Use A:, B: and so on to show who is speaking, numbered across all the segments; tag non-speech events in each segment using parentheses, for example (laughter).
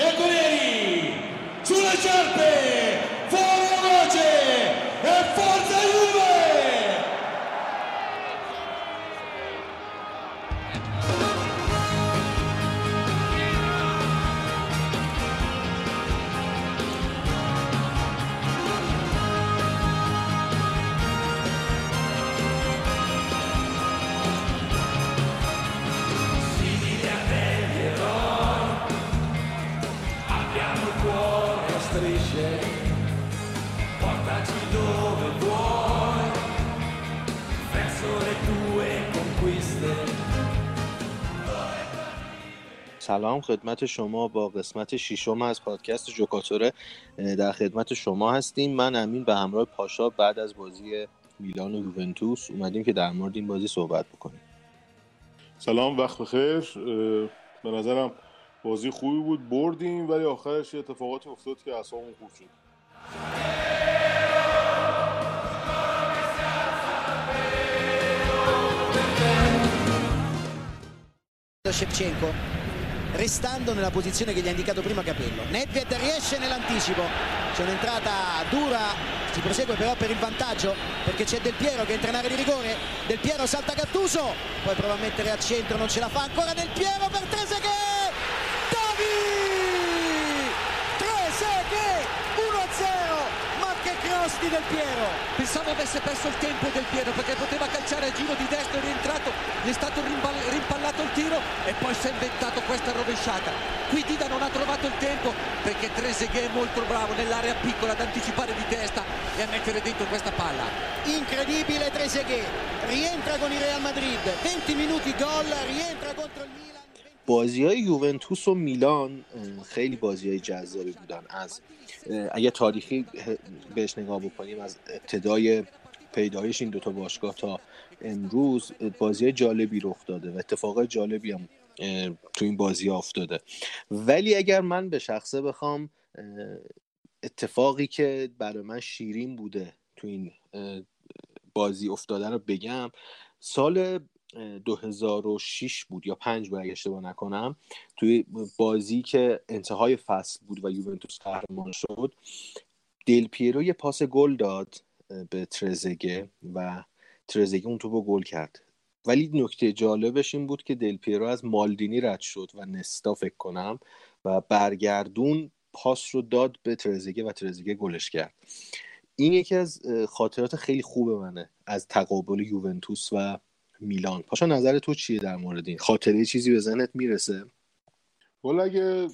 A: bianconeri sulle sciarpe
B: سلام خدمت شما با قسمت ششم از پادکست جوکاتوره. در خدمت شما هستیم. من امین به همراه پاشا بعد از بازی میلان و یوونتوس اومدیم که در مورد این بازی صحبت بکنیم.
C: سلام وقت بخیر. به نظرم بازی خوبی بود. بردیم ولی آخرش یه اتفاقاتی افتاد که اعصابمون خوب شد.
D: Shevchenko restando nella posizione che gli ha indicato prima Capello. Nedved riesce nell'anticipo. C'è un'entrata dura si prosegue però per il vantaggio perché c'è Del Piero che entra in area di rigore. Del Piero salta Gattuso poi prova a mettere a centro non ce la fa ancora Del Piero per Trezeguet Davi Trezeguet 1-0 ma che cross di Del Piero
E: Pensavo avesse perso il tempo del Piero perché poteva calciare a giro di destra è rientrato, gli è stato rimpallato il tiro e poi si è inventato questa rovesciata. Qui Dida non ha trovato il tempo perché Trezeguet è molto bravo nell'area piccola ad anticipare di testa e a mettere dentro questa palla.
D: incredibile Trezeguet rientra con il Real Madrid 20 minuti gol rientra
B: بازی های یوونتوس و میلان خیلی بازی های جذابی بودن. از اگه تاریخی بهش نگاه بکنیم از ابتدای پیدایش این دوتا باشگاه تا امروز بازی جالبی رخ داده و اتفاقای جالبی هم تو این بازی افتاده. ولی اگر من به شخصه بخوام اتفاقی که برای من شیرین بوده تو این بازی افتاده رو بگم سال 2006 بود یا 5 بود اگه اشتباه نکنم توی بازی که انتهای فصل بود و یوونتوس قهرمان شد دل پیرو یه پاس گل داد به ترزگه و ترزگه اون توپو گل کرد. ولی نکته جالبش این بود که دل پیرو از مالدینی رد شد و نستا فکر کنم و برگردون پاس رو داد به ترزگه و ترزگه گلش کرد. این یکی از خاطرات خیلی خوب منه از تقابل یوونتوس و میلان. پاشا نظر تو چیه در مورد این؟ خاطره چیزی به ذهنت می‌رسه؟
C: ولی اگه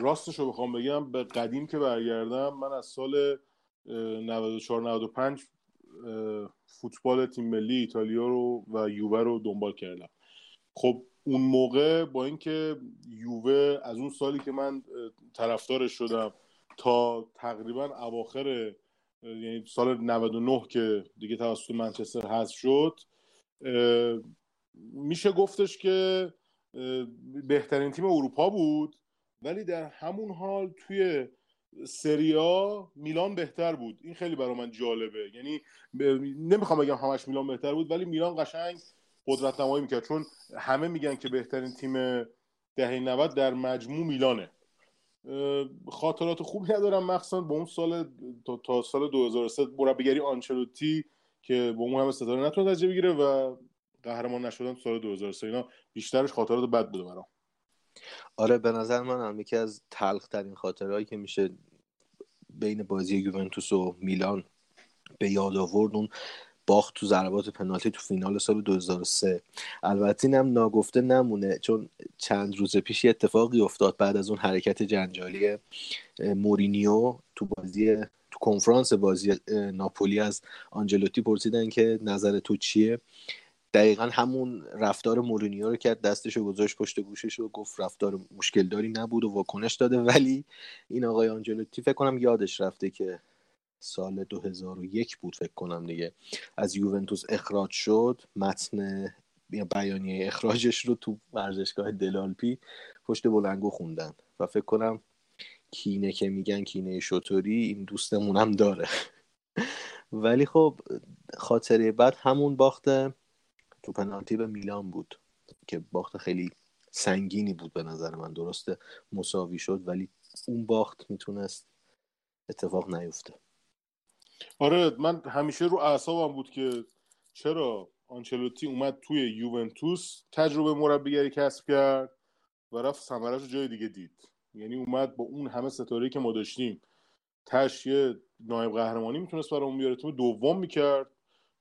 C: راستش رو بخوام بگم به قدیم که برگردم من از سال 94 95 فوتبال تیم ملی ایتالیا رو و یووه رو دنبال کردم. خب اون موقع با اینکه یووه از اون سالی که من طرفدارش شدم تا تقریبا اواخر یعنی سال 99 که دیگه توسط منچستر حذف شد میشه گفتش که بهترین تیم اروپا بود ولی در همون حال توی سریا میلان بهتر بود. این خیلی برای من جالبه. یعنی ب- نمی‌خوام بگم همش میلان بهتر بود ولی میلان قشنگ قدرت نمایی می‌کرد. چون همه میگن که بهترین تیم دهه 90 در مجموع میلانه. خاطرات خوبی ندارم. مخصوصا با اون سال تا, تا سال 2003 مربیگری آنچلوتی که با اون همه ستاره نتونه نتیجه بگیره و قهرمان نشدن تو سال 2003 اینا بیشترش خاطرات بد بوده برام.
B: آره به نظر من هم یکی از تلخ ترین خاطرهایی که میشه بین بازی یوونتوس و میلان به یاد آورد اون باخت تو ضربات پنالتی تو فینال سال 2003 البته اینم ناگفته نمونه چون چند روز پیش یه اتفاقی افتاد بعد از اون حرکت جنجالی مورینیو تو بازی تو کنفرانس بازی ناپولی از آنجلوتی پرسیدن که نظر تو چیه؟ دقیقا همون رفتار مورینیو رو کرد دستش رو گذاشت پشت گوشش و گفت رفتار مشکل داری نبود و واکنش داده. ولی این آقای آنجلوتی فکر کنم یادش رفته که سال 2001 بود فکر کنم دیگه. از یوونتوس اخراج شد. متن یا بیانیه اخراجش رو تو ورزشگاه دلالپی پشت بلنگو خوندن. و فکر کنم کینه که میگن کینه شطوری این دوستمون هم داره. (laughs) ولی خب خاطره بعد همون باخته تو پنالتی به میلان بود که باخت خیلی سنگینی بود به نظر من. درسته مساوی شد ولی اون باخت می‌تونست اتفاق نیفته.
C: آره من همیشه رو اعصابم بود که چرا آنچلوتی اومد توی یوونتوس تجربه مربیگری کسب کرد و رفت ثمرش رو جای دیگه دید. یعنی اومد با اون همه ستاره که ما داشتیم. تش یه نایب قهرمانی می‌تونست برامون بیاره. تیم دوم می‌کرد.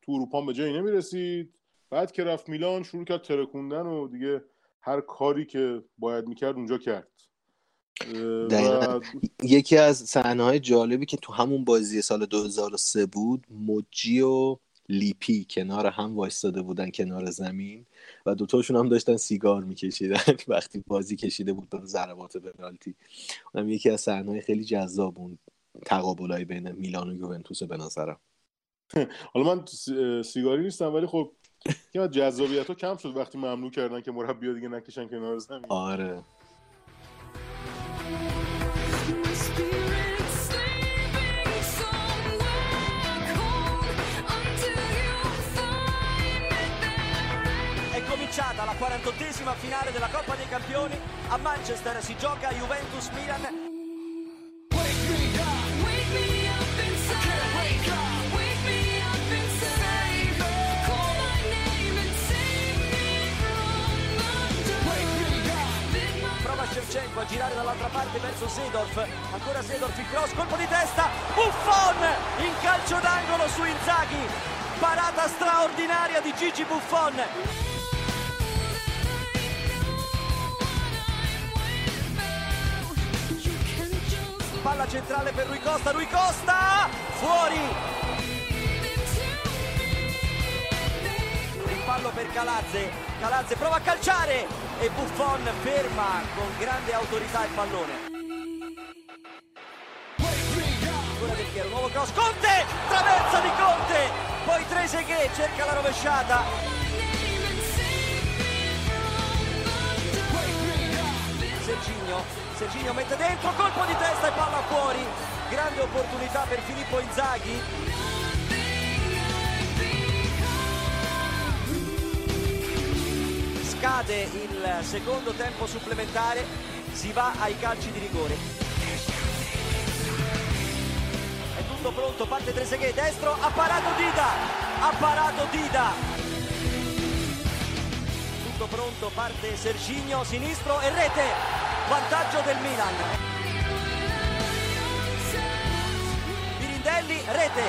C: تو اروپا به جایی نمی‌رسید. بعد که رفت میلان شروع کرد ترکوندن و دیگه هر کاری که باید می‌کرد اونجا کرد.
B: دقیقا. یکی از صحنه های جالبی که تو همون بازی سال 2003 بود موجی و لیپی کنار هم وایستاده بودن کنار زمین و دوتاشون هم داشتن سیگار میکشیدن. (laughs) وقتی بازی کشیده بود به ضربات پنالتی. اونم یکی از صحنه‌های خیلی جذاب اون تقابلای بین میلان و یوونتوس به نظرم. (laughs)
C: حالا من سیگاری نیستم ولی خب جذابیت ها کم شد وقتی ممنوع کردن که مربی دیگه نکشن کنار زمین.
B: آره.
F: 48esima finale della Coppa dei Campioni. A Manchester si gioca Juventus-Milan Shevchenko a girare dall'altra parte verso Sedorf ancora Sedorf il cross colpo di testa. Buffon in calcio d'angolo su Inzaghi. Parata straordinaria di Gigi Buffon palla centrale per Rui Costa, Rui Costa, fuori! Fallo per Calazze, Calazze prova a calciare e Buffon ferma con grande autorità il pallone. Ancora Del Piero, nuovo cross, Conte, traversa di Conte, poi Trezeguet cerca la rovesciata. Serginho Serginio mette dentro, colpo di testa e palla fuori. Grande opportunità per Filippo Inzaghi. Scade il secondo tempo supplementare, si va ai calci di rigore. È tutto pronto, parte Trezeguet, destro, ha parato Dida, ha parato Dida. Tutto pronto, parte Serginio, sinistro e rete vantaggio del Milan. Pirindelli, rete.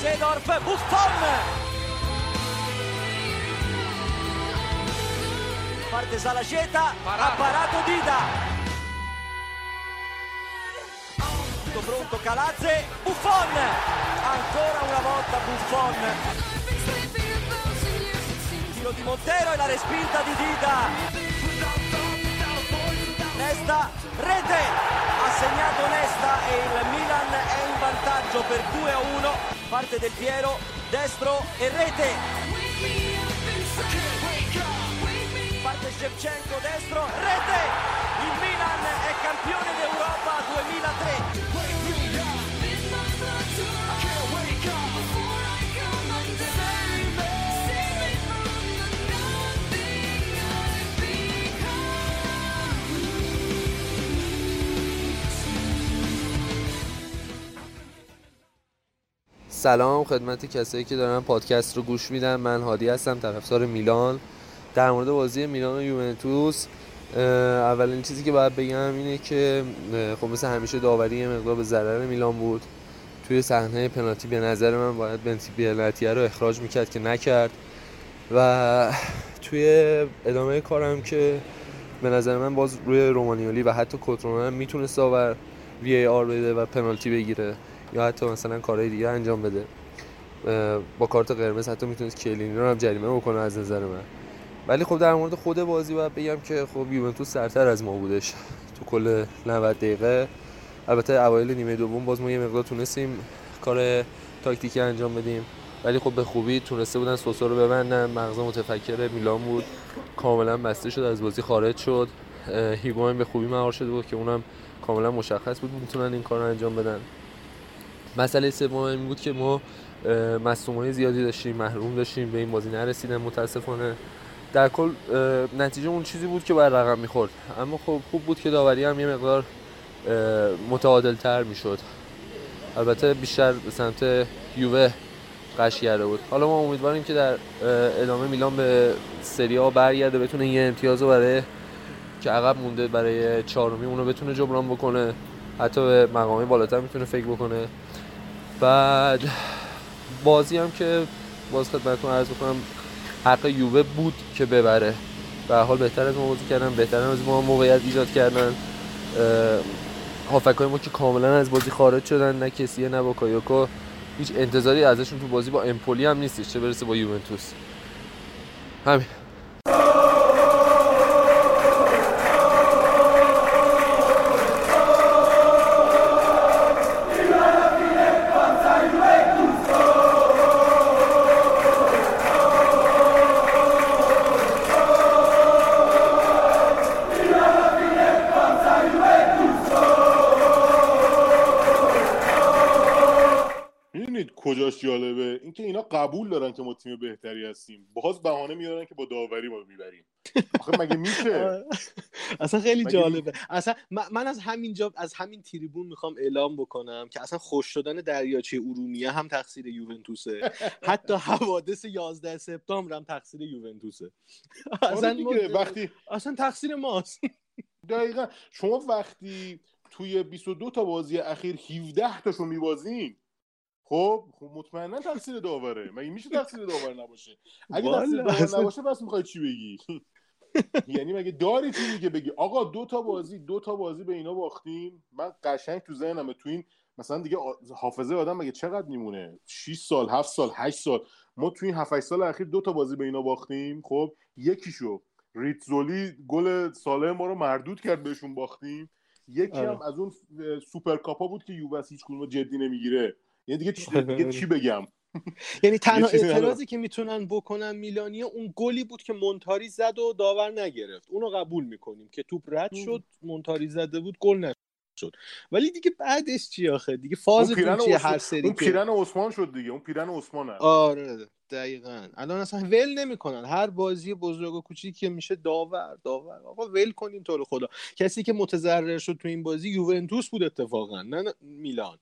F: Sedorf, Buffon. Parte Salaceta, ha parato Dida. Tutto pronto Calazze, Buffon. Ancora una volta Buffon. Tiro di Montero e la respinta di Dida. Nesta, rete, ha segnato Nesta e il Milan è in vantaggio per 2 a 1, parte del Piero, destro e rete. Parte Shevchenko, destro, rete, il Milan è campione d'Europa 2003.
G: سلام خدمت کسایی که دارن پادکست رو گوش میدن. من هادی هستم طرفدار میلان. در مورد بازی میلان و یوونتوس اولین چیزی که باید بگم اینه که خب مثل همیشه داوری یه مقدار به ضرر میلان بود. توی صحنه پنالتی به نظر من باید بنتی پنالتی رو اخراج می‌کرد که نکرد. و توی ادامه کارم که به نظر من باز روی رومانیولی و حتی کوترون هم می‌تونست داور وی آر بده و پنالتی بگیره. یا حتی مثلا کارهای دیگه انجام بده. با کارت قرمز حتی می‌تونست کلینی رو هم جریمه بکنه از نظر من. ولی خب در مورد خود بازی باید بگم که خب یوونتوس سرتر از ما بودش. تو کل 90 دقیقه. البته اوایل نیمه دوم باز ما یه مقدار تونستیم کار تاکتیکی انجام بدیم. ولی خب به خوبی تونسته بودن سوسو رو ببندن. مغز متفکر میلان بود. کاملا بسته شد از بازی خارج شد. هیگوین به خوبی مهار شده بود که اونم کاملا مشخص بود می‌تونن این کار رو انجام بدن. مسئله سوم این بود که ما مصومای زیادی داشتیم محروم داشتیم به این بازی نرسیدن متاسفانه. در کل نتیجه اون چیزی بود که باید رقم می‌خورد. اما خب خوب بود که داوری هم یه مقدار متعادل تر می‌شد. البته بیشتر به سمت یووه قش کرده بود. حالا ما امیدواریم که در ادامه میلان به سری ها برگرده بتونه یه امتیاز رو برای که عقب مونده برای چهارمی اونو بتونه جبران بکنه. حتی به مقامی بالاتر می‌تونه فکر بکنه. بعد بازی هم که باز خدمتتون عرض بکنم حق یووه بود که ببره. به حال بهتر از ما بازی کردن بهتر از ما موقعیت ایجاد کردن. هافکای ما که کاملا از بازی خارج شدن نه کسیه نه با کایوکو هیچ انتظاری ازشون تو بازی با امپولی هم نیستش چه برسه با یوونتوس. همین.
C: دارن که ما تیم بهتری هستیم. باز بهانه میارن که با داوری ما می‌بریم. آخه مگه میشه؟ (laughs)
B: اصلا خیلی جالبه. اصلا من از همینجا از همین تریبون می‌خوام اعلام بکنم که اصلا خوش شدن دریاچه ارومیه هم تقصیر یوونتوسه. (laughs) حتی حوادث 11 سپتامبر هم تقصیر یوونتوسه.
C: آره اصلا وقتی
B: اصلا تقصیر ماست.
C: دقیقا. شما وقتی توی 22 تا بازی اخیر 17 تاشو میبازین خب خب مطمئنا تقصیر داوره. مگه میشه تقصیر داور نباشه؟ اگه تقصیر داور نباشه پس می‌خوای چی بگی؟ (laughs) یعنی مگه داری چیزی که بگی؟ آقا دو تا بازی دو تا بازی به اینا باختیم. من قشنگ تو ذهنمه تو این مثلا دیگه حافظه آدم مگه چقدر میمونه؟ 6 سال 7 سال 8 سال. ما تو این 7 سال اخیر دو تا بازی به اینا باختیم. خب یکیشو ریتزولی گل ساله ما رو مردود کرد بهشون باختیم. یکی هم از اون سوپر کاپا بود که یووه هیچ کدوم جدی نمی‌گیره. یعنی دیگه چی, دیگه چی بگم؟
B: یعنی (laughs) تنها اعتراضی که می‌تونن بکنن میلانی اون گلی بود که مونتاری زد و داور نگرفت. اونو قبول می‌کنیم که توپ رد شد مونتاری زده بود گل نشد. ولی دیگه بعدش چی آخه؟ دیگه فاز چیه هر سری
C: اون پیرن عثمان شد دیگه. اون پیرن عثمان هست.
B: آره دقیقا. الان اصلا ول نمی‌کنن. هر بازی بزرگ و کوچیک که میشه داور داور. آقا ول کنین تو خدا. کسی که متضرر شد تو این بازی یوونتوس بود اتفاقا نه میلان.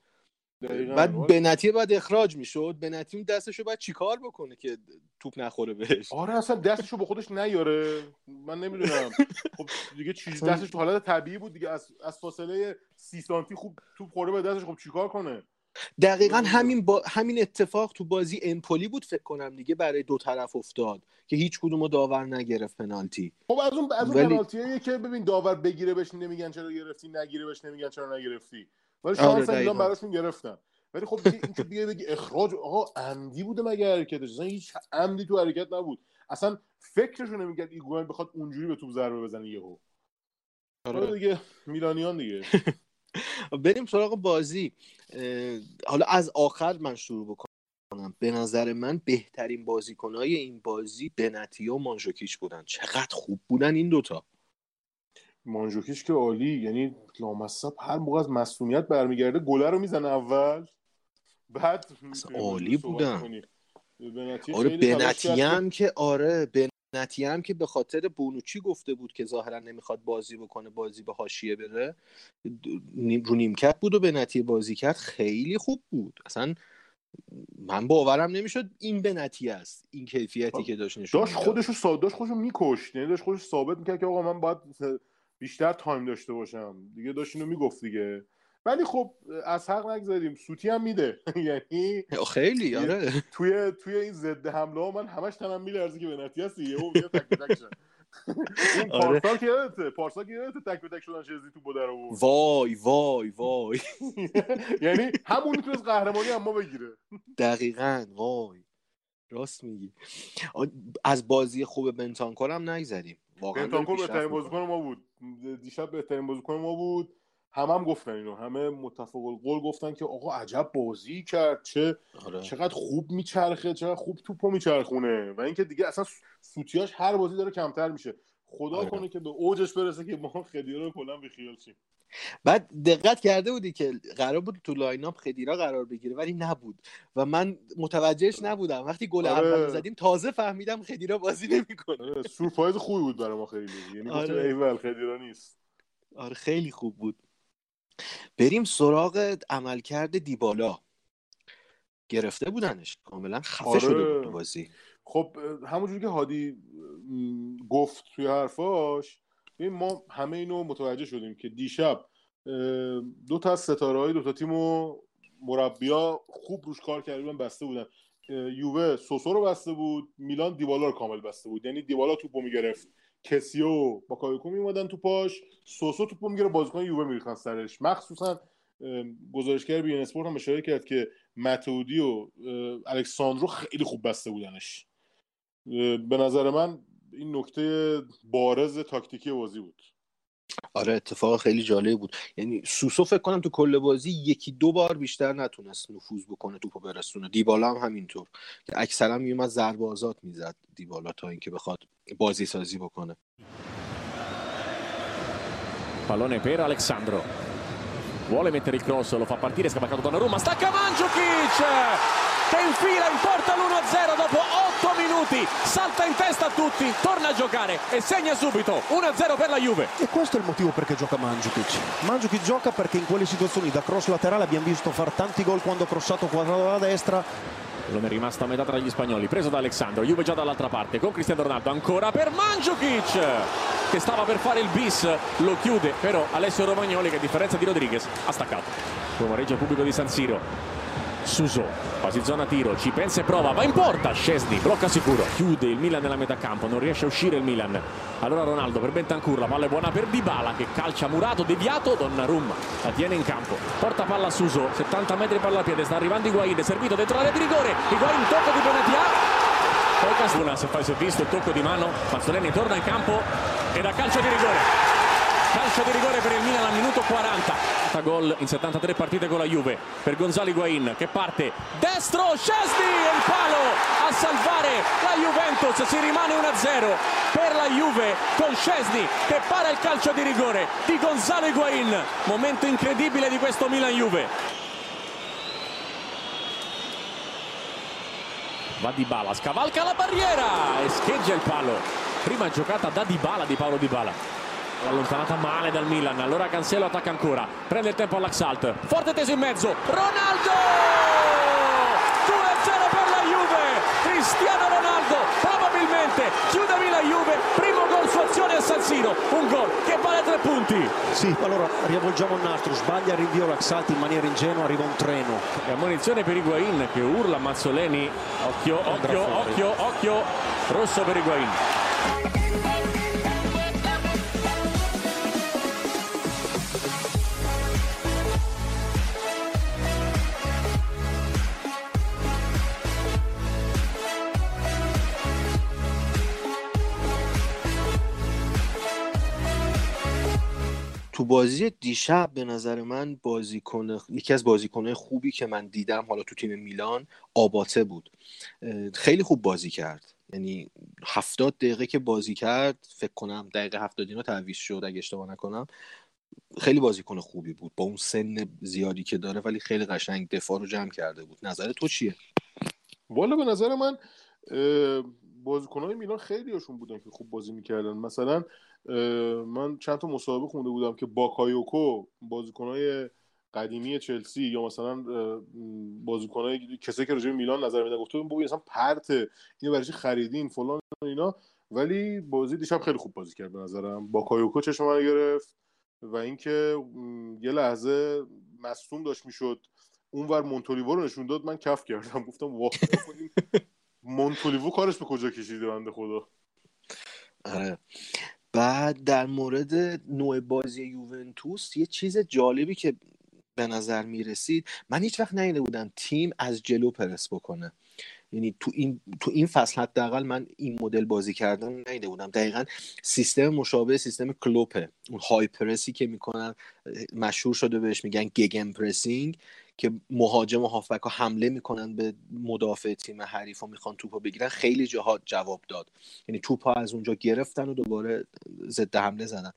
B: بعد بنتی بعد اخراج می‌شد. بنتی اون دستشو بعد چیکار بکنه که توپ نخوره بهش؟
C: آره اصلا دستشو به خودش نیاره. من نمی‌دونم. خب دیگه چیز دستش تو حالت طبیعی بود دیگه. از, از فاصله سی سانتی خوب توپ خورده به دستش خب چیکار کنه؟
B: دقیقا همین با... همین اتفاق تو بازی امپولی بود فکر کنم دیگه برای دو طرف افتاد که هیچ کدومو داور نگرفت پنالتی.
C: خب از اون از اون ولی... پنالتیه که ببین داور بگیره بهش نمیگن چرا گرفتی نگیره بهش نمیگن چرا نگرفتی. ولی شانس آره میلان براشون گرفتن ولی خب اینکه بیای بگی اخراج آقا عمدی بوده مگه حرکتش؟ اصلا هیچ عمدی تو حرکت نبود. اصلا فکرشو نمی‌کرد ایگوان بخواد اونجوری به توپ ضربه بزنه یهو. آره. دیگه میلانیان دیگه. (laughs)
B: بریم سراغ بازی. حالا از آخر من شروع بکنم. به نظر من بهترین بازیکنهای این بازی بنتی و مانژوکیچ بودن. چقدر خوب بودن این دوتا.
C: مانجوکیش که عالی یعنی لامصب هر موقع از مسئولیت برمیگرده گله رو می‌زنه اول بعد
B: عالی بودن. آره بنتی هم که آره بنتی هم که به خاطر بونوچی گفته بود که ظاهرا نمی‌خواد بازی بکنه بازی به حاشیه بره رو نیمکت بود و بنتی بازی کرد خیلی خوب بود. اصلا من باورم نمی‌شد این بنتی است این کیفیتی که داشت نشون
C: داشت خودشو سا... داشت خودشو میکشت یعنی داشت خودش ثابت می‌کرد که آقا من باید بیشتر تایم داشته باشم. دیگه داشت اینو می‌گفت دیگه. ولی خب از حق نگذاریم. سوتی هم میده. (laughs) یعنی
B: خیلی آره.
C: توی توی این ضد حمله ها من همش تنم میلرزه که بنتی هستی یهو یه تک تک شد. (laughs) این آره. پارسال که یادته؟ پارسال که یادته تک تک شدن چیزی تو بودر رو
B: وای وای وای. (laughs)
C: یعنی همون می‌تونست قهرمانی اما بگیره.
B: دقیقا وای. راست میگی. از بازی خوب بنتانکور هم نگذریم.
C: واقعا بنتانکور بهترین بازیکن ما بود. دیشب بهترین بازیکن ما بود. همه هم گفتن اینو. همه متفق القول گفتن که آقا عجب بازی کرد. چه آره. چقدر خوب میچرخه. چقدر خوب توپو میچرخونه. و اینکه دیگه اصلا سوتیاش هر بازی داره کمتر میشه. خدا
B: آره.
C: کنه که به اوجش برسه که ما خدیرا رو کلا بیخیال شیم.
B: بعد دقت کرده بودی که قرار بود تو line-up خدیرا قرار بگیره ولی نبود. و من متوجهش نبودم. وقتی گل
C: آره.
B: اول زدیم تازه فهمیدم خدیرا بازی نمی‌کنه.
C: آره، سورپرایز خوبی بود برای ما خیلی. یعنی
B: آره.
C: ایول خدیرا نیست.
B: آره خیلی خوب بود. بریم سراغ عملکرد دیبالا. گرفته بودنش. کاملا خفه
C: آره.
B: شده بود بازی.
C: خب همونجوری که هادی گفت توی حرفاش ببین ما همه اینو متوجه شدیم که دیشب دو تا از ستاره های دو تا تیم و مربیا خوب روش کار کرده بودن بسته بودن. یووه سوسو رو بسته بود میلان دیبالا رو کامل بسته بود. یعنی دیبالا توپو می‌گرفت. کسیو با کایوکو میومدن تو پاش سوسو توپو می‌گیره بازیکن یووه میریختن سرش. مخصوصا گزارشگر بی اسپورت هم اشاره کرد که متودی و الکساندرو خیلی خوب بسته بودنش. به نظر من این نکته بارز تاکتیکی بازی بود.
B: آره اتفاق خیلی جالب بود. یعنی سوسو فکر کنم تو کل بازی یکی دو بار بیشتر نتونست نفوذ بکنه توپو برسونه. دیبالا هم همینطور. که اکثرا میومد ضربه آزاد می‌زد دیبالا تا اینکه بخواد بازی سازی بکنه.
H: Pallone per Alexandro. Vuole mettere il cross, lo fa partire, scappato Donnarumma, stacca Mandzukic! Che infila in porta l'1-0 dopo 8 minuti, salta in testa a tutti, torna a giocare e segna subito 1-0 per la Juve.
I: E questo è il motivo perché gioca Mandzukic. Mandzukic gioca perché in quelle situazioni da cross laterale abbiamo visto far tanti gol quando ha crossato quadrato dalla destra.
H: L'uomo è rimasto a metà tra gli spagnoli, preso da Alexandro, Juve già dall'altra parte con Cristiano Ronaldo, ancora per Mandzukic che stava per fare il bis, lo chiude però Alessio Romagnoli che a differenza di Rodriguez ha staccato. Come regge il pubblico di San Siro. Suso, quasi zona tiro, ci pensa e prova, va in porta, Scesni, blocca sicuro, chiude il Milan nella metà campo, non riesce a uscire il Milan. Allora Ronaldo per Bentancur, la palla è buona per Dybala che calcia murato, deviato, Donnarumma la tiene in campo, porta palla a Suso, 70 metri palla al piede, sta arrivando Higuain, è servito dentro l'area di rigore, Higuain tocco di Benatia, poi Casuna se fa il servizio, il tocco di mano, Mazzoleni torna in campo. E da calcio di rigore. Calcio di rigore per il Milan al minuto 40. Fa gol in 73 partite con la Juve per Gonzalo Higuain che parte destro, Scesni e il palo a salvare la Juventus. Si rimane 1-0 per la Juve con Scesni che para il calcio di rigore di Gonzalo Higuain. Momento incredibile di questo Milan-Juve. Va Di Bala, scavalca la barriera e scheggia il palo. Prima giocata da Di Bala di Paolo Di Bala. Allontanata male dal Milan, allora Cancelo attacca ancora, prende il tempo all'Axalt, forte teso in mezzo, Ronaldo! 2-0 per la Juve, Cristiano Ronaldo probabilmente chiude la Juve, primo gol su azione a San Siro, un gol che vale tre punti.
I: Sì, allora riavvolgiamo il nastro, sbaglia il rinvio Laxalti in maniera ingenua, arriva un treno.
H: E ammonizione per Higuain che urla Mazzoleni, occhio, occhio, occhio, occhio, rosso per Higuain.
B: تو بازی دیشب به نظر من بازیکن یکی از بازیکنهای خوبی که من دیدم حالا تو تیم میلان آباته بود. خیلی خوب بازی کرد. یعنی هفتاد دقیقه که بازی کرد فکر کنم دقیقه هفتاد اینا تعویض شد اگه اشتباه نکنم. خیلی بازیکن خوبی بود با اون سن زیادی که داره ولی خیلی قشنگ دفاع رو جمع کرده بود. نظر تو چیه؟
C: والا به نظر من بازیکنهای میلان خیلی هاشون بودن که خوب بازی می‌کردن. مثلا من چند تا مصاحبه خونده بودم که باکایوکو بازیکنهای قدیمی چلسی یا مثلا اه، بازیکنهای کسایی که راجع میلان نظر میدن گفته بودن اصلا پرت اینو برای چی خریدین فلان اینا. ولی بازی دیشب خیلی خوب بازی کرد به نظرم. باکایوکو چشم من گرفت و اینکه یه لحظه مصدوم داشت می‌شد. اونور مونتولیوو رو نشون داد من کف کردم. گفتم wow این (laughs) مونتولیوو کارش به کجا کشیده بنده خدا؟
B: آره. بعد در مورد نوع بازی یوونتوس یه چیز جالبی که به نظر می‌رسید من هیچ وقت ندیده بودم تیم از جلو پرس بکنه. یعنی تو این تو این فصل حداقل من این مدل بازی کردن ندیده بودم. دقیقا سیستم مشابه سیستم کلوپه. اون های پرسی که می‌کنن مشهور شده بهش میگن گگن پرسینگ. که مهاجم و هافبک ها حمله می‌کنن به مدافع تیم حریف و می‌خوان توپ رو بگیرن خیلی جاها جواب داد. یعنی توپ ها از اونجا گرفتن و دوباره ضد حمله زدن.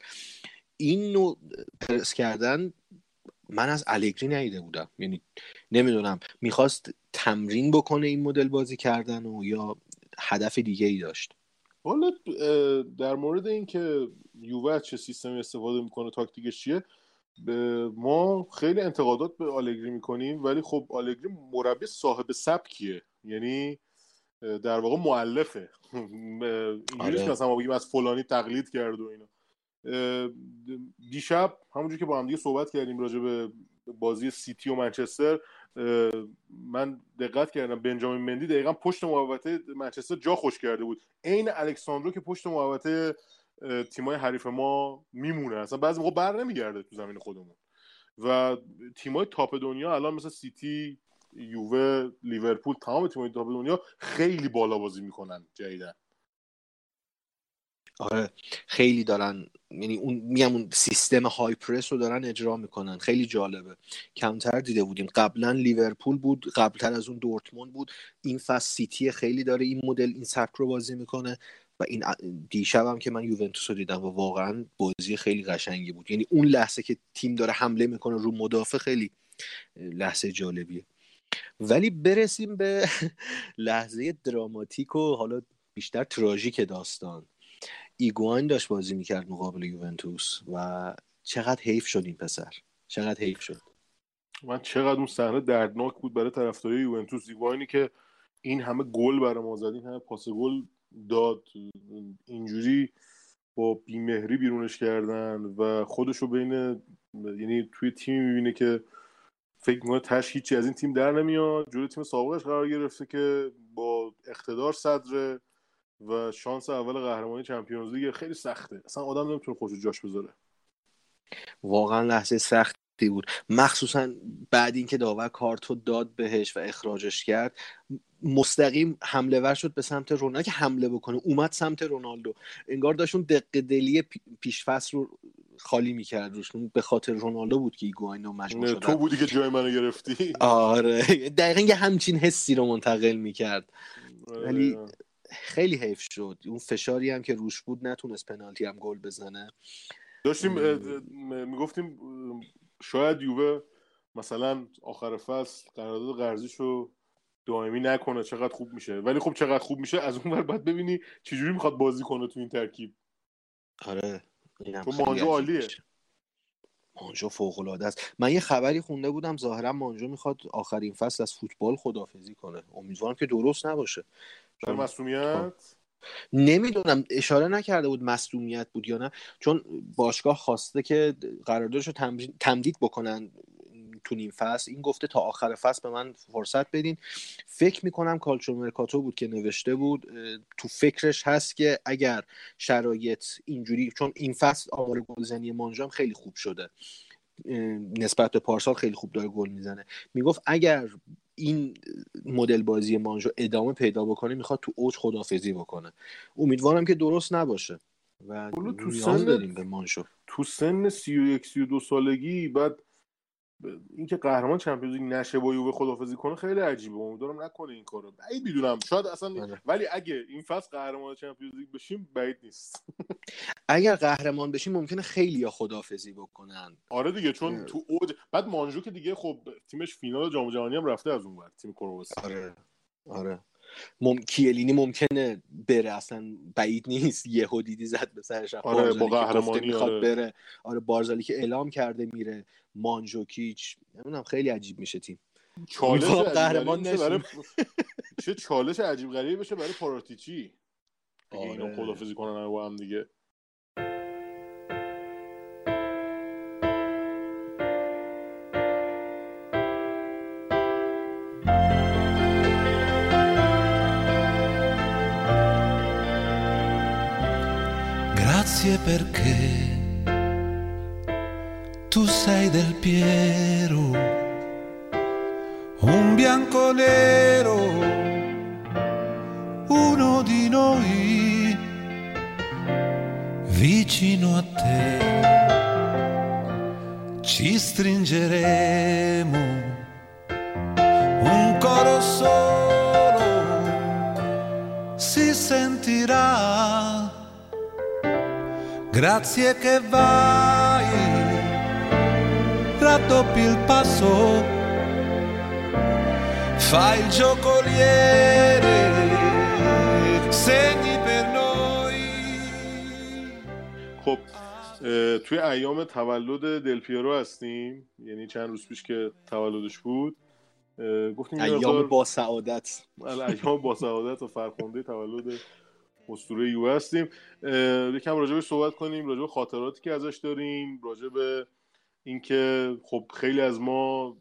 B: این نوع پرس کردن من از الگری ندیده بودم. یعنی نمی‌دونم می‌خواست تمرین بکنه این مدل بازی کردن و یا هدف دیگه ای داشت
C: حالا در مورد اینکه یووه چه سیستمی استفاده می‌کنه تاکتیکش چیه؟ ما خیلی انتقادات به آلگری می‌کنیم ولی خب آلگری مربی صاحب سبکیه. یعنی در واقع معلفه (laughs) اینجوریش آره. مثلا ما بگیم از فلانی تقلید کرد و اینا. دیشب همونجور که با هم دیگه صحبت کردیم راجع به بازی سیتی و منچستر من دقت کردم بنجامین مندی دقیقا پشت محوطه منچستر جا خوش کرده بود. عین الکساندرو که پشت محوطه تیمای حریف ما میمونه. اصلا بعضی موقع بر نمیگرده تو زمین خودمون. و تیمای تاپ دنیا الان مثل سیتی یووه لیورپول تمام تیمای تاپ دنیا خیلی بالا بازی می‌کنن جدیدن
B: آره خیلی دارن یعنی اون میگم اون سیستم های پرس رو دارن اجرا می‌کنن. خیلی جالبه. کمتر دیده بودیم. قبلا لیورپول بود قبلتر از اون دورتموند بود. این فصل سیتی خیلی داره این مدل این سبک رو بازی می‌کنه. و این دیشب هم که من یوونتوس رو دیدم و واقعا بازی خیلی قشنگی بود. یعنی اون لحظه که تیم داره حمله می‌کنه رو مدافع خیلی لحظه جالبیه. ولی برسیم به (laughs) لحظه دراماتیک و حالا بیشتر تراژیک داستان. ایگوان داشت بازی می‌کرد مقابل یوونتوس و چقدر حیف شد این پسر. چقدر حیف شد.
C: من چقدر اون صحنه دردناک بود برای طرفدارای یوونتوس. ایگوانی که این همه گل برای ما زد این همه پاس گل داد. اینجوری با بیمهری بیرونش کردن و خودشو بین یعنی توی تیم می‌بینه که فکر می‌کنه تش هیچی از این تیم در نمیاد. جلوی تیم سابقش قرار گرفته که با اقتدار صدره و شانس اول قهرمانی چمپیونز لیگ خیلی سخته. اصلا آدم نمی‌تونه خودشو جاش بذاره.
B: واقعا لحظه سختی بود. مخصوصا بعد اینکه داور کارتو داد بهش و اخراجش کرد مستقیم حمله ور شد به سمت رونالدو. که حمله بکنه اومد سمت رونالدو. انگار داشت اون دقیقه دلی پیش فصل رو خالی می‌کرد روش. به خاطر رونالدو بود که ایگواینو مجبور شد
C: تو بودی که جای منو گرفتی.
B: آره. دقیقا یه همچین حسی رو منتقل می‌کرد. آره. ولی خیلی حیف شد. اون فشاری هم که روش بود نتونست پنالتی هم گل بزنه.
C: داشتیم می‌گفتیم شاید یووه مثلا آخر فصل قرارداد قرضیشو دائمی نکنه چقدر خوب میشه. ولی خب چقدر خوب میشه از اون ور باید ببینی چجوری می‌خواد بازی کنه تو این ترکیب.
B: آره
C: تو مانجو عالیه.
B: مانجو فوق العاده است. من یه خبری خونده بودم ظاهرا مانجو می‌خواد آخرین فصل از فوتبال خدافزی کنه. امیدوارم که درست نباشه.
C: در مسئولیت
B: نمی‌دونم اشاره نکرده بود مصومیت بود یا نه. چون باشگاه خواسته که قراردادش رو تمدید بکنن تو نیم فصل. این گفته تا آخر فصل به من فرصت بدین. فکر می‌کنم کالچو مرکاتو بود که نوشته بود. تو فکرش هست که اگر شرایط اینجوری چون این فصل آمار گلزنی مانجام خیلی خوب شده. نسبت به پارسال خیلی خوب داره گل می‌زنه. می‌گفت اگر این مدل بازی مانجو ادامه پیدا بکنه می‌خواد تو اوج خدافزی بکنه. امیدوارم که درست نباشه. و
C: تو سن
B: داریم به مانجو.
C: تو سن 31 32 سالگی بعد اینکه قهرمان چمپیونز لیگ نشه با یووه خدافزی کنه خیلی عجیبه. امیدوارم نکنه این کارو. بعید می‌دونم. شاید اصلا آره. ولی اگه این فصل قهرمان چمپیونز لیگ بشیم بعید نیست. (laughs)
B: اگر قهرمان بشیم ممکنه خیلی یا خدافزی بکنن.
C: آره دیگه چون. تو اوج بعد مانجو که دیگه خب تیمش فینال جام جهانی هم رفته از اون ور تیم کرواسی.
B: آره. آره. مم... کیلینی ممکنه بره اصلا بعید نیست. یهو دیدی زد به سرش
C: آره با قهرمانی
B: می‌خواد آره. بره. آره بارزالی که اعلام کرده میره. مانجوکیچ نمی‌دونم خیلی عجیب میشه تیم.
C: چالش قهرمان برای... چه چالش عجیب غریبی بشه برای پاراتیچی آره. اینا خدافزی کنن با هم دیگه.
J: Grazie perché tu sei del Piero, un bianco nero, uno di noi, vicino a te. Ci stringeremo solo si sentirà. Grazie che vai, raddoppi il passo, fai il giocoliere, segni per noi.
C: خب توی ایام تولد دل پیرو هستیم. یعنی چند روز پیش که تولدش بود. گفتیم
B: ایام با سعادت.
C: بله، ایام با سعادت و فرخنده تولد اسطوره یو هستیم. یکم راجع به صحبت کنیم راجع به خاطراتی که ازش داریم راجع به اینکه خب خیلی از ما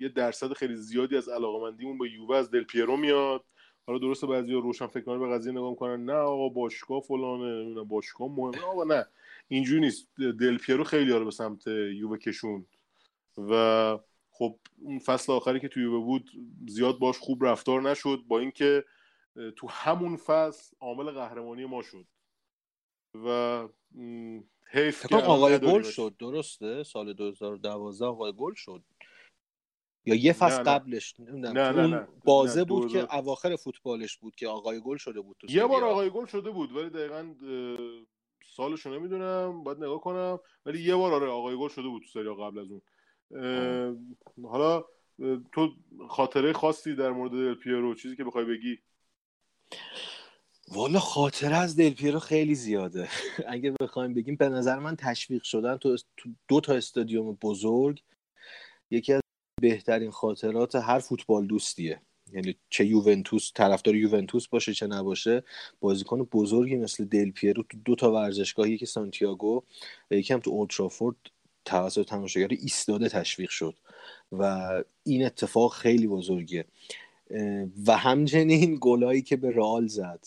C: یه درصد خیلی زیادی از علاقمندیمون به یووه از دل پیرو میاد. حالا درسته بعضیا روشن فکرانه به قضیه نگاه می‌کنن. نه آقا باشگاه فلانه باشگاه مهمه. آقا نه. اینجوری نیست. دل پیرو خیلی رو به سمت یووه کشوند. و خب اون فصل آخری که توی یووه بود زیاد باش خوب رفتار نشد با اینکه تو همون فصل عامل قهرمانی ما شد. و حیف
B: آقای گل. شد درسته سال 2012 آقای گل شد یا یه فصل. قبلش نمی‌دونم
C: نه، نه،
B: اون. بازه بود
C: 2000
B: که اواخر فوتبالش بود که آقای گل شده بود تو
C: یه بار. آقای گل شده بود ولی دقیقا سالشو نمی‌دونم باید نگاه کنم ولی یه بار آره آقای گل شده بود تو سری قبل از اون اه، حالا تو خاطره خاصی در مورد پیرو چیزی که بخوای بگی
B: والا خاطره از دل پیرو خیلی زیاده. (laughs) اگه بخوایم بگیم به نظر من تشویق شدن تو, دو تا استادیوم بزرگ یکی از بهترین خاطرات هر فوتبال دوستیه. یعنی چه یوونتوس طرفدار یوونتوس باشه چه نباشه بازیکن بزرگی مثل دل پیرو تو دو تا ورزشگاه یکی سانتیاگو و یکی هم تو اولترافورد توسط تماشاگر ایستاده تشویق شد. و این اتفاق خیلی بزرگیه. اه، و همچنین گلایی که به رئال زد.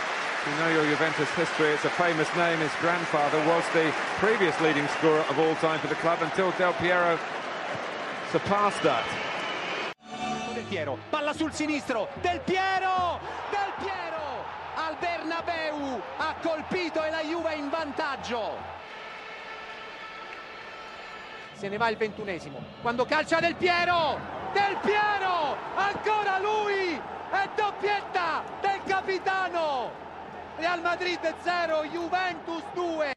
K: You know your Juventus history, it's a famous name. His grandfather was the previous leading scorer of all time for the club until Del Piero surpassed that.
L: Del Piero, palla sul sinistro, Del Piero, Del Piero al Bernabeu, ha colpito e la Juve in vantaggio. Se ne va il ventunesimo, quando calcia Del Piero, Del Piero, ancora lui, è doppietta del capitano. Real Madrid 0, Juventus 2,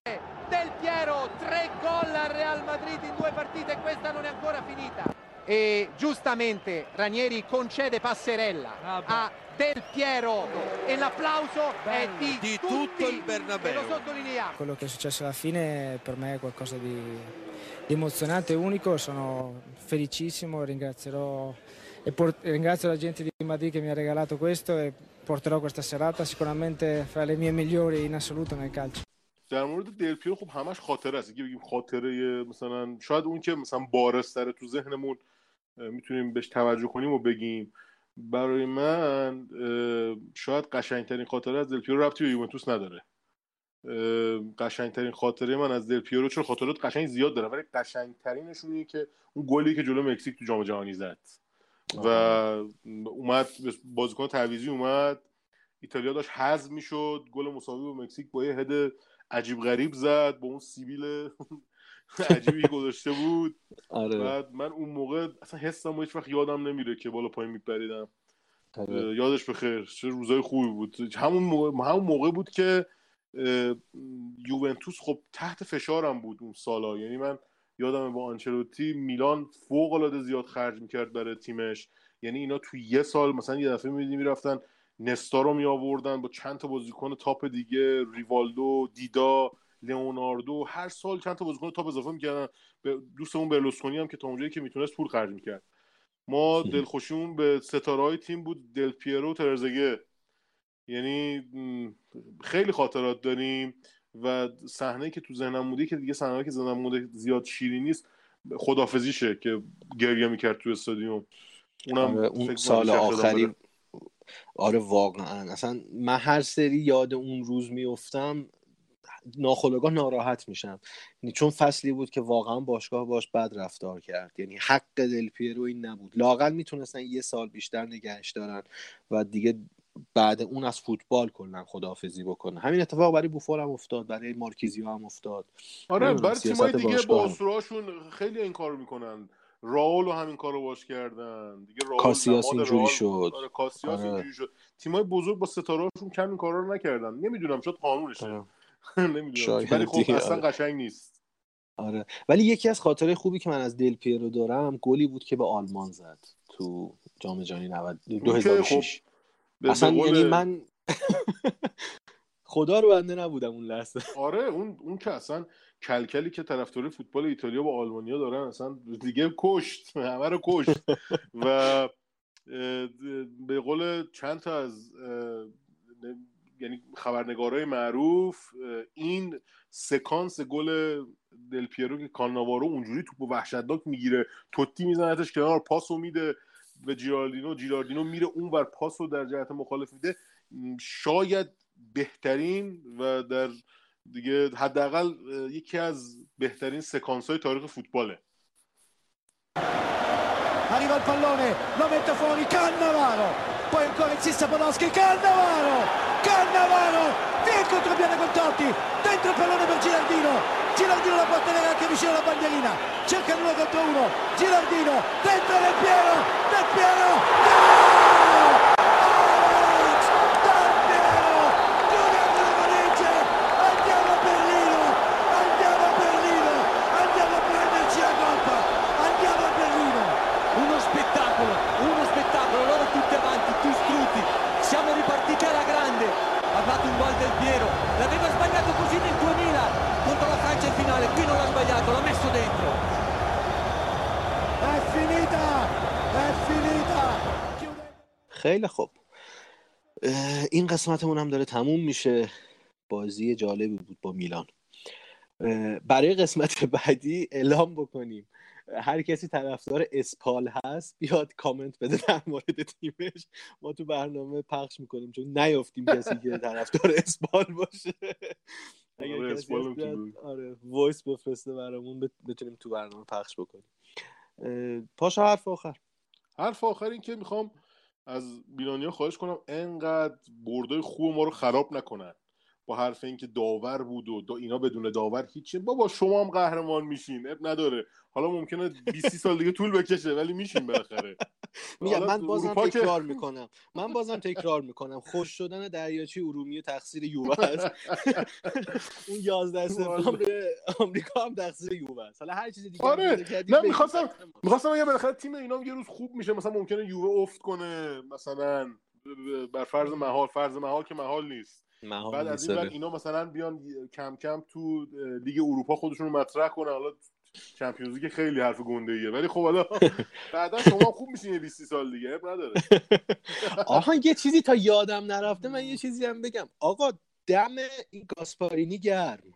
L: Del Piero 3 gol al Real Madrid in due partite, questa non è ancora finita. E giustamente Ranieri concede passerella a Del Piero e l'applauso è di,
E: di
L: tutti
E: tutto il Bernabeu.
L: e lo sottolineiamo.
M: Quello che è successo alla fine per me è qualcosa di, di emozionante e unico, sono felicissimo, ringrazierò e por- ringrazio la gente di Madrid che mi ha regalato questo e porterò questa serata sicuramente fra le mie migliori in assoluto nel calcio.
C: در مورد دل پیرو خب همش خاطره است. بگیم خاطره مثلا شاید اون که مثلا بارستره تو ذهنمون می‌تونیم بهش توجه کنیم و بگیم. برای من شاید قشنگترین خاطره از دل پیرو ربطی به یوونتوس نداره. قشنگترین خاطره من از دل پیرو چون خاطرات قشنگ زیاد داره ولی قشنگترینشون اینه که اون گلی که جلو مکزیک تو جام جهانی زد. و اومد بازیکن تعویضی اومد. ایتالیا داشت حذف می‌شد. گل مساوی با مکزیک با یه هد عجیب غریب زد با اون سیبیل (laughs) عجیبی گذاشته بود.
B: آره.
C: بعد من اون موقع اصلا حسم هیچ وقت یادم نمیره که بالا پایین میپریدم.
B: آره.
C: یادش بخیر چه روزای خوبی بود. همون موقع, همون موقع بود که یوونتوس خب تحت فشارم بود اون سالا. یعنی من یادم با آنچلوتی میلان فوق العاده زیاد خرج می‌کرد برای تیمش. یعنی اینا تو یه سال مثلا یه دفعه می‌دیدی می‌رفتن نستا رو می آوردن با چند تا بازیکن تاپ دیگه ریوالدو دیدا لئوناردو هر سال چند تا بازیکن تاپ اضافه می‌کردن. به دوستمون برلوسکونی هم که تا اونجایی که می‌تونست پول خرج می‌کرد. ما دلخوشیمون به ستاره های تیم بود دل پیرو و ترزگه. یعنی خیلی خاطرات داریم. و صحنه که تو ذهنم مونده که دیگه صحنه که ذهنم مونده زیاد شیرین نیست خدافزیشه که گریه می‌کرد تو استادیوم. اونم
B: آره، اون سال آخری. آره واقعا. اصلا من هر سری یاد اون روز میفتم ناخودآگاه ناراحت میشم. یعنی چون فصلی بود که واقعا باشگاه باش بد رفتار کرد. یعنی حق دل پیرو این نبود. لاقل می‌تونستن یه سال بیشتر نگهش دارن و دیگه بعد اون از فوتبال کلا خداحافظی بکنه. همین اتفاق برای بوفال هم افتاد برای مارکیزیو هم افتاد.
C: آره برای تیمای دیگه
B: باشگاه
C: با. اسطورهاشون خیلی این کارو می‌کنن. راول همین کارو باش کردن. دیگه راول
B: کاسیاس اینجوری شد.
C: آره کاسیاس
B: آره.
C: اینجوری شد. تیمای بزرگ با ستارهاشون کم این کارا رو نکردن. نمی‌دونم شاید قانونشه.
B: آره. (laughs)
C: نمی‌دونم. ولی خب اصلا
B: آره.
C: قشنگ نیست.
B: آره. ولی یکی از خاطره خوبی که من از دل پیرو دارم گلی بود که به آلمان زد تو جام جهانی 90
C: اون که
B: 2006
C: خب به-
B: اصلا
C: به قول-
B: یعنی من (laughs) خدا رو بنده نبودم اون لحظه.
C: آره اون اون که اصلا کلکلی که طرفداری فوتبال ایتالیا با آلمانیا دارن اصلا دیگه کشت همه رو کشت. (laughs) و به قول چند تا از یعنی خبرنگارای معروف این سکانس گل دل پیرو که کاناوارو اونجوری توپ وحشتناک می‌گیره توتی میزنتش کنار پاسو میده. به جیراردینو جیراردینو میره اون ور پاسو در جهت مخالف میده شاید بهترین و در دیگه حداقل یکی از بهترین سکانس های تاریخ فوتباله
L: Arriva il pallone, lo mette fuori Cannavaro. Poi ancora insiste Podolski, Cannavaro! Cannavaro! Via il contropiede con Totti. Dentro il pallone per Girardino. Girardino la tenere anche vicino alla bandierina. Cerca due contro uno. Girardino. Dentro Del Piero. Del Piero. Gol!
B: قسمتمون هم داره تموم میشه. بازی جالبی بود با میلان. برای قسمت بعدی اعلام بکنیم. هر کسی طرفدار اسپال هست بیاد کامنت بده در مورد تیمش. ما تو برنامه پخش می‌کنیم چون نیافتیم کسی که طرفدار اسپال باشه. (laughs) اگر
C: آره،
B: کسی. آره voice بفرسته برامون بت- بتونیم تو برنامه پخش بکنیم. پاشا حرف آخر.
C: حرف آخر این که می‌خوام از بیلانیا خواهش کنم انقدر بردای خوب ما رو خراب نکنن. با حرف اینکه داور بود و دا اینا بدون داور هیچی. بابا شما هم قهرمان میشین. اب نداره. حالا ممکنه 20 سال دیگه طول بکشه ولی میشین بالاخره. (laughs)
B: میگم من بازم تکرار می‌کنم. من بازم تکرار می‌کنم. خوش شدن دریاچه ارومیه تقصیر یووه است (laughs) اون 11 سپتامبر آمریکا هم تقصیر یووه است حالا هر چیز دیگه
C: آره. نه. می‌خواستم می‌خواستم بگم بالاخره تیم اینا یه روز خوب میشه. مثلا ممکنه یووه افت کنه. مثلا بر فرض محال. فرض محال که محال نیست. بعد از این بعد. اینا مثلا بیان کم کم تو لیگ اروپا خودشون رو مطرح کنن. حالا چمپیونز لیگ خیلی حرف گنده ایه ولی خب حالا (laughs) بعدا شما خوب میشین یه 20 سال دیگه نداره. (laughs)
B: آها یه چیزی تا یادم نرفته من یه چیزی هم بگم. آقا دم این گاسپارینی گرم.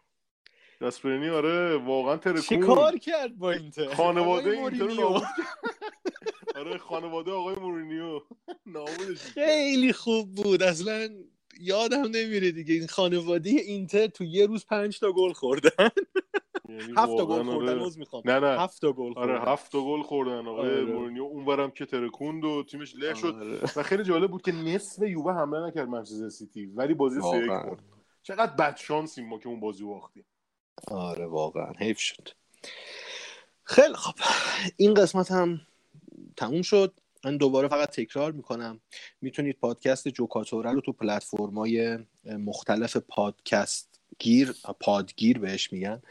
C: گاسپرینی آره واقعا ترکون.
B: چی کار کرد با اینتر؟
C: خانواده اینتر. (laughs) آره خانواده آقای مورینیو.
B: خیلی خوب بود. اصلا یادم نمیره دیگه. این خانواده اینتر تو یه روز پنج تا گل خوردن.
C: یعنی
B: هفت تا گل خوردن
C: آره.
B: عذر می‌خوام.
C: نه نه.
B: هفت تا گل
C: آره هفت تا گل خوردن. آقای
B: آره.
C: مورینیو اونورم که ترکوند و تیمش له شد.
B: آره.
C: و خیلی جالب بود که نصف یووه حمله نکرد منچستر سیتی ولی بازی سه یک. برد چقدر بد شانسیم ما که اون بازی رو باختیم.
B: آره واقعا. حیف شد. خیلی خب این قسمت هم تموم شد. من دوباره فقط تکرار می‌کنم. می‌تونید پادکست جوکاتوره رو تو پلتفرمای مختلف پادکست گیر پادگیر بهش میگن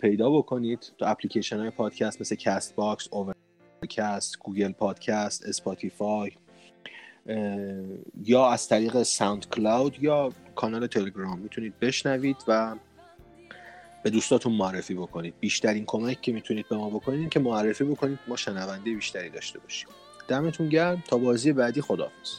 B: پیدا بکنید. تو اپلیکیشن های پادکست مثل کست باکس اوورکست گوگل پادکست اسپاتیفای یا از طریق ساوند کلاود یا کانال تلگرام می‌تونید بشنوید و به دوستاتون معرفی بکنید. بیشترین کمک که می‌تونید به ما بکنید که معرفی بکنید ما شنونده بیشتری داشته باشیم. دمتون گرم. تا بازی بعدی خداحافظ.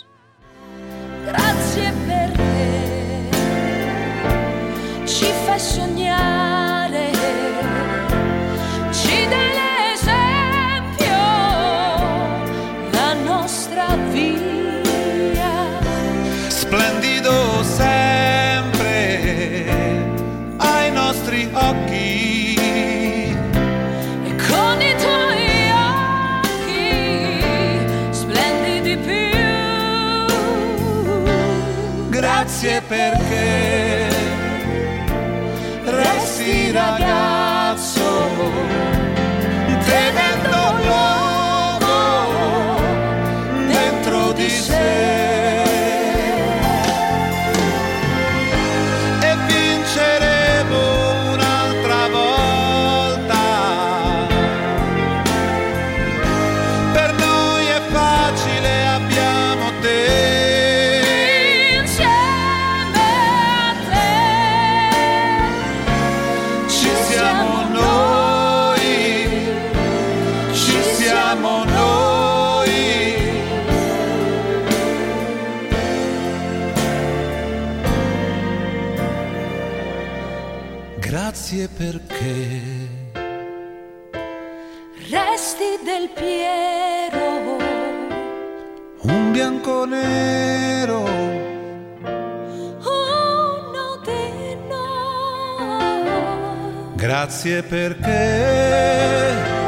N: grazie
J: perché. Resti
N: del Piero
J: un bianco nero.
N: Uno di noi.
J: Grazie perché.